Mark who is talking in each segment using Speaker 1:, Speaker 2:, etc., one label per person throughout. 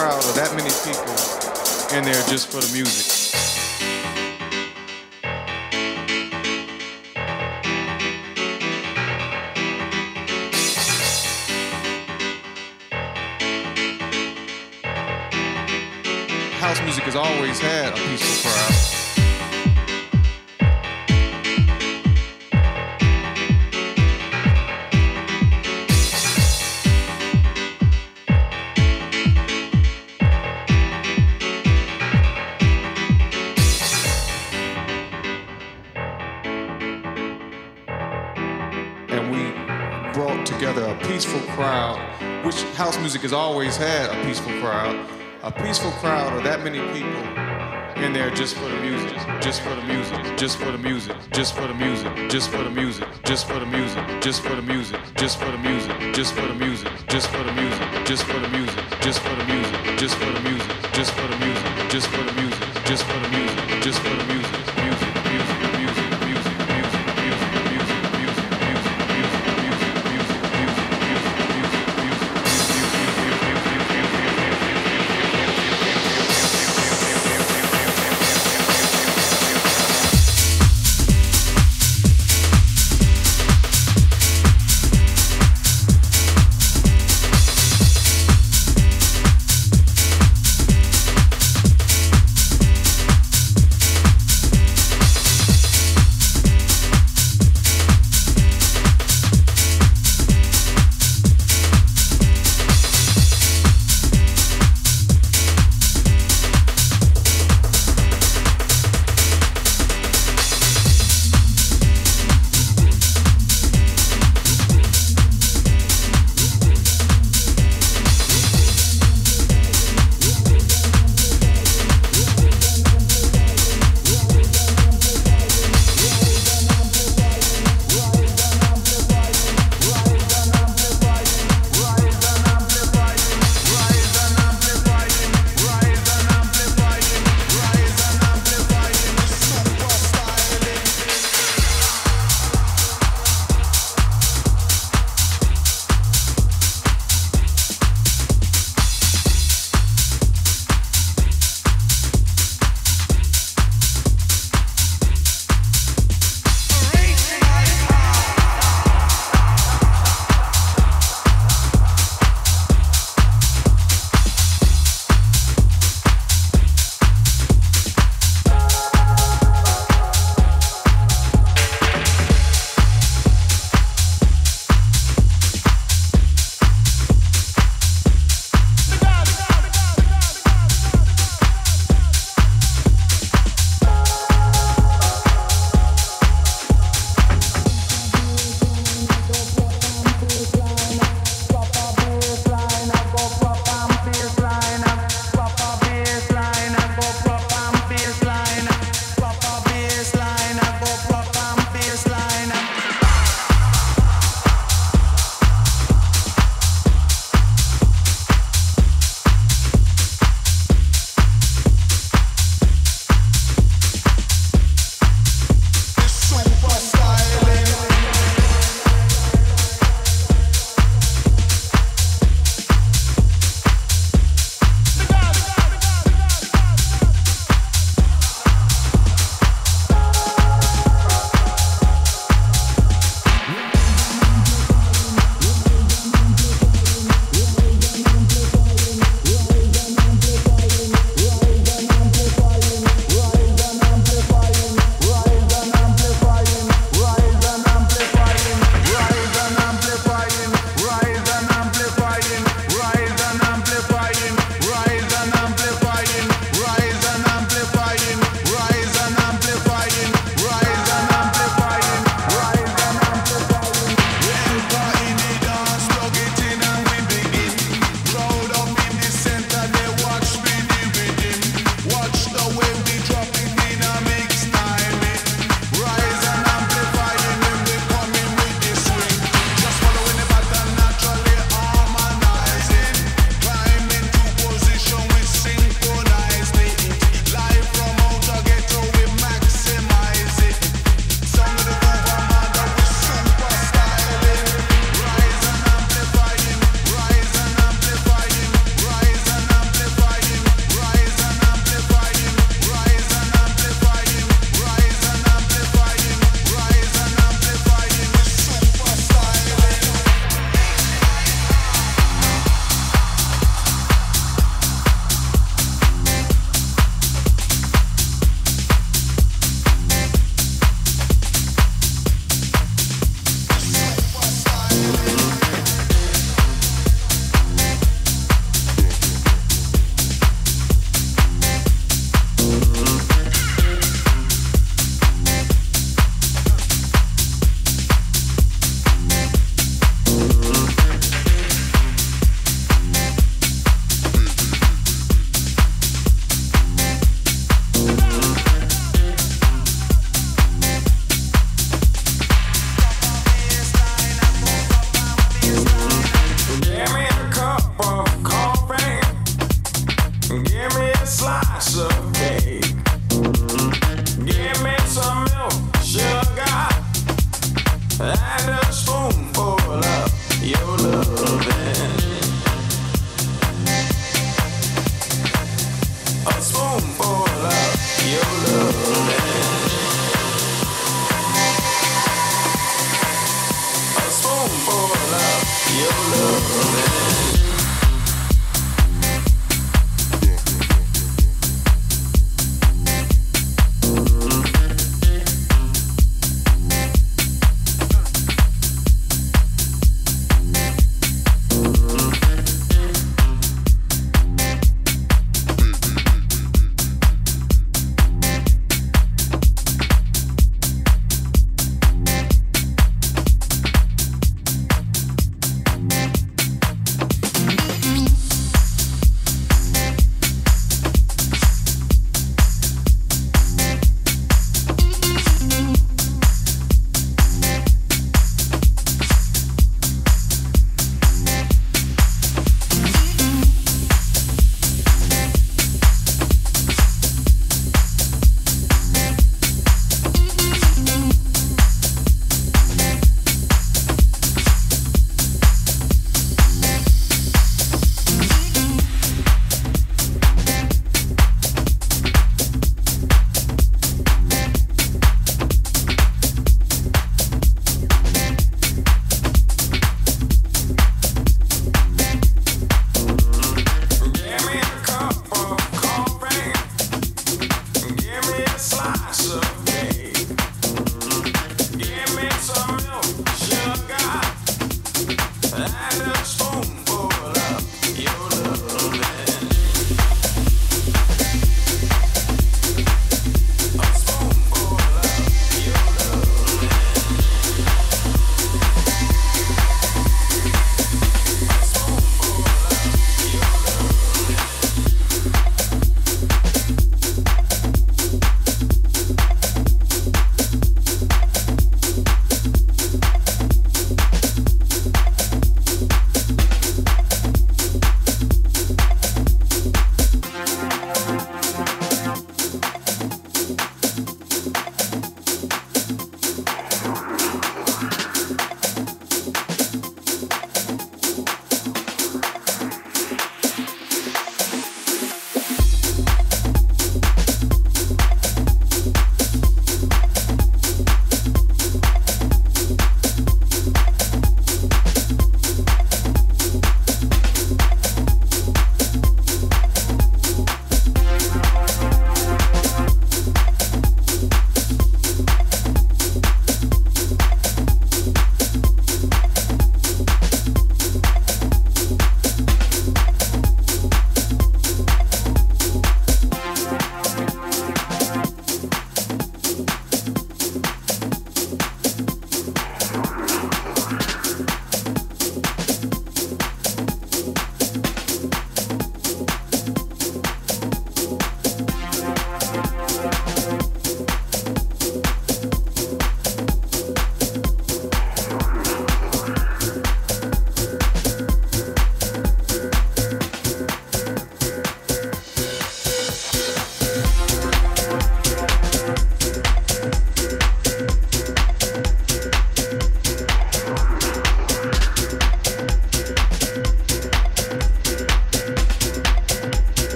Speaker 1: crowd or that many people in there just for the music. House music has always had a peaceful music has always had a peaceful crowd. A peaceful crowd of that many people in there just for the music, just for the music, just for the music, just for the music, just for the music, just for the music, just for the music, just for the music, just for the music, just for the music, just for the music, just for the music, just for the music, just for the music, just for the music.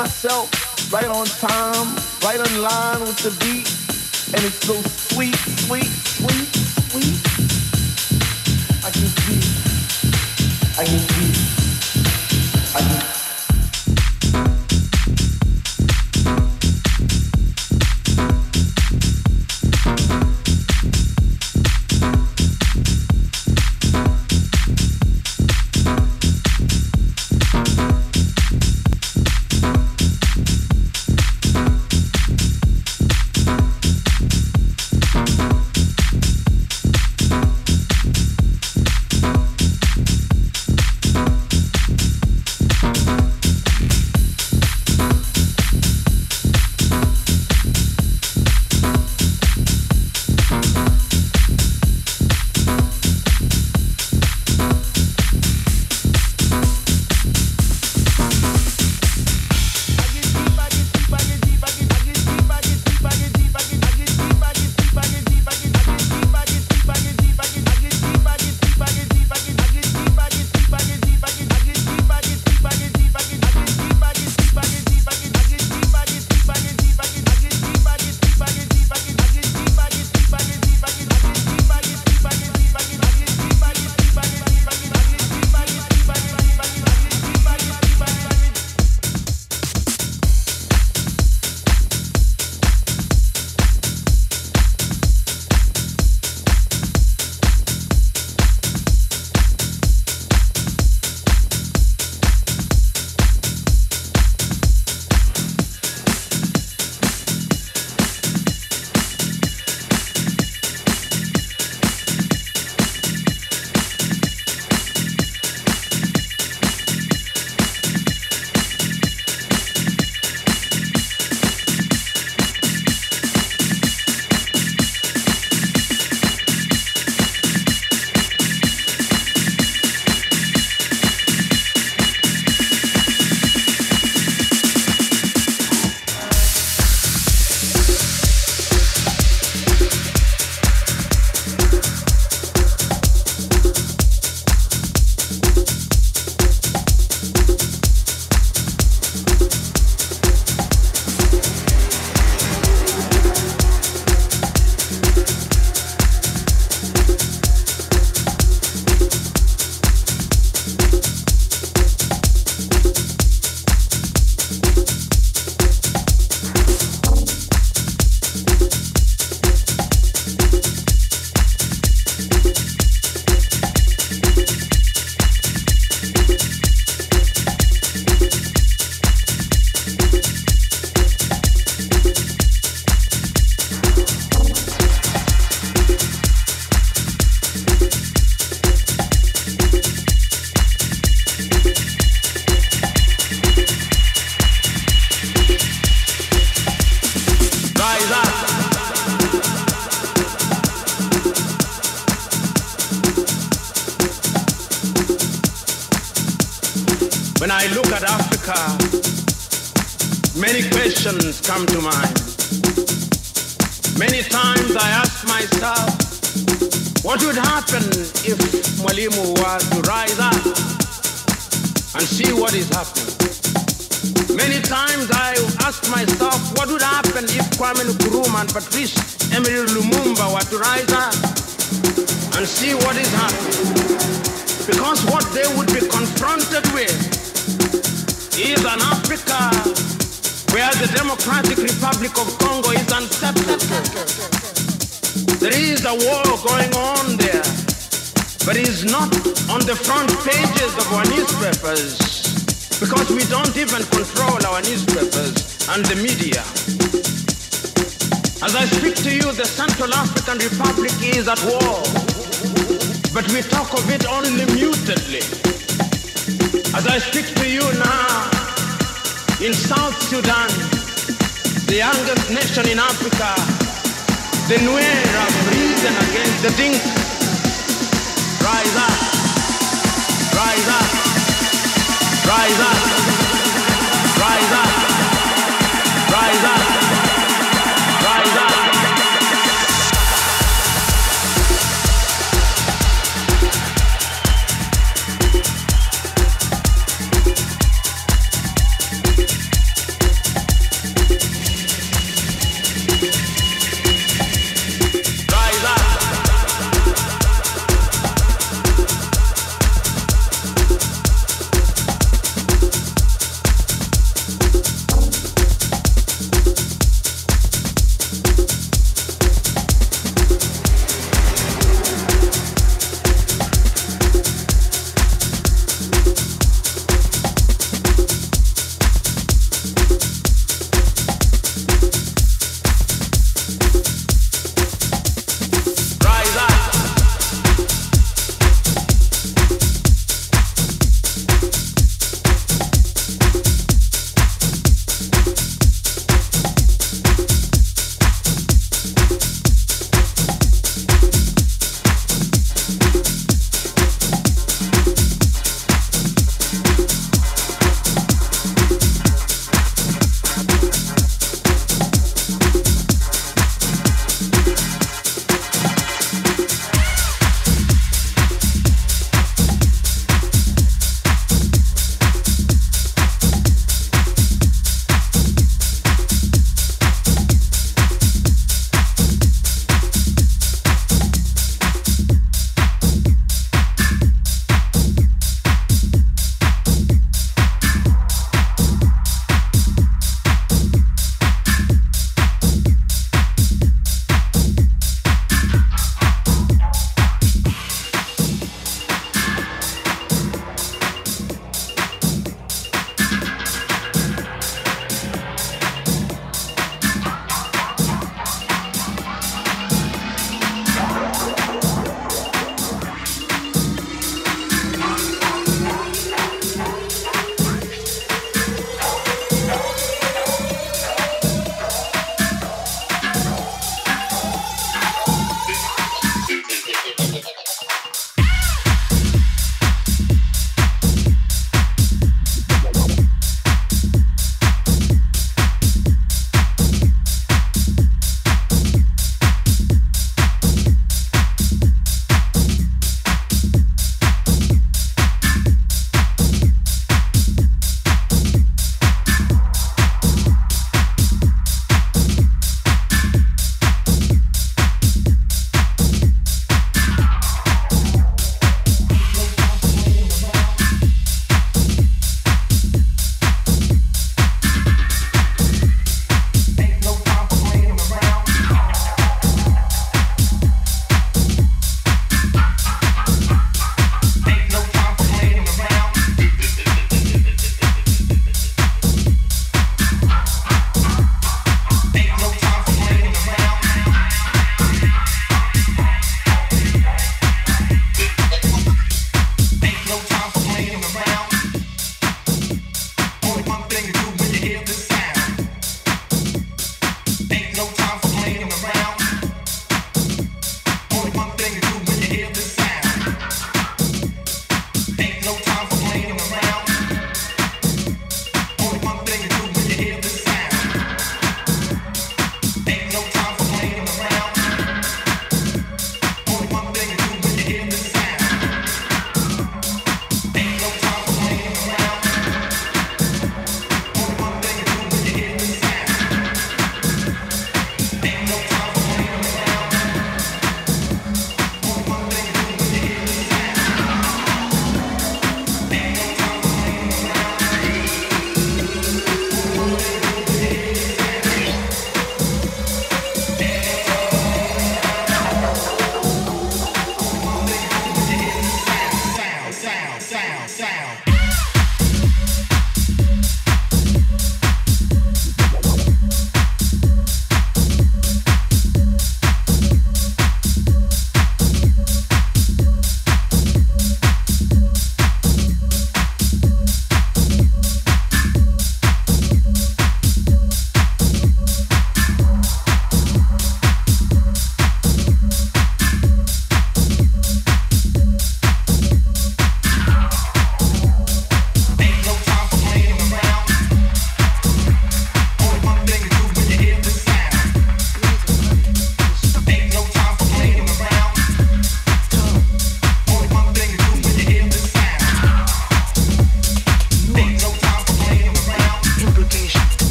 Speaker 2: Myself right on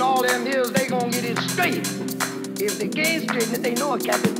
Speaker 3: all
Speaker 4: them hills, they gonna get it straight. If they gays did it, they know a
Speaker 5: captain.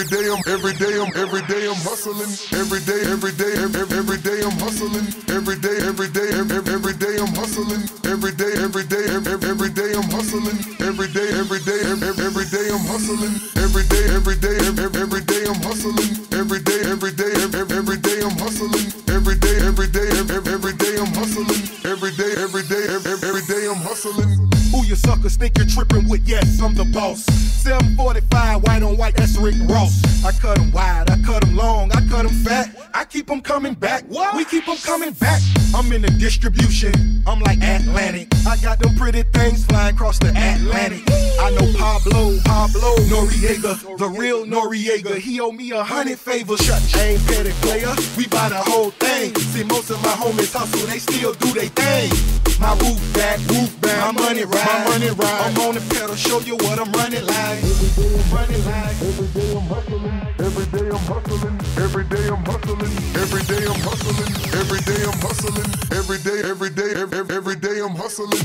Speaker 6: every day I'm every day I'm every day I'm hustling. Every day every day every
Speaker 7: on the pedal, show you what I'm running like.
Speaker 6: Every day I'm hustling. Every day I'm hustling. Every day I'm hustling. Every day I'm hustling. Every day I'm hustling. Every day, every day, every, every day I'm hustling.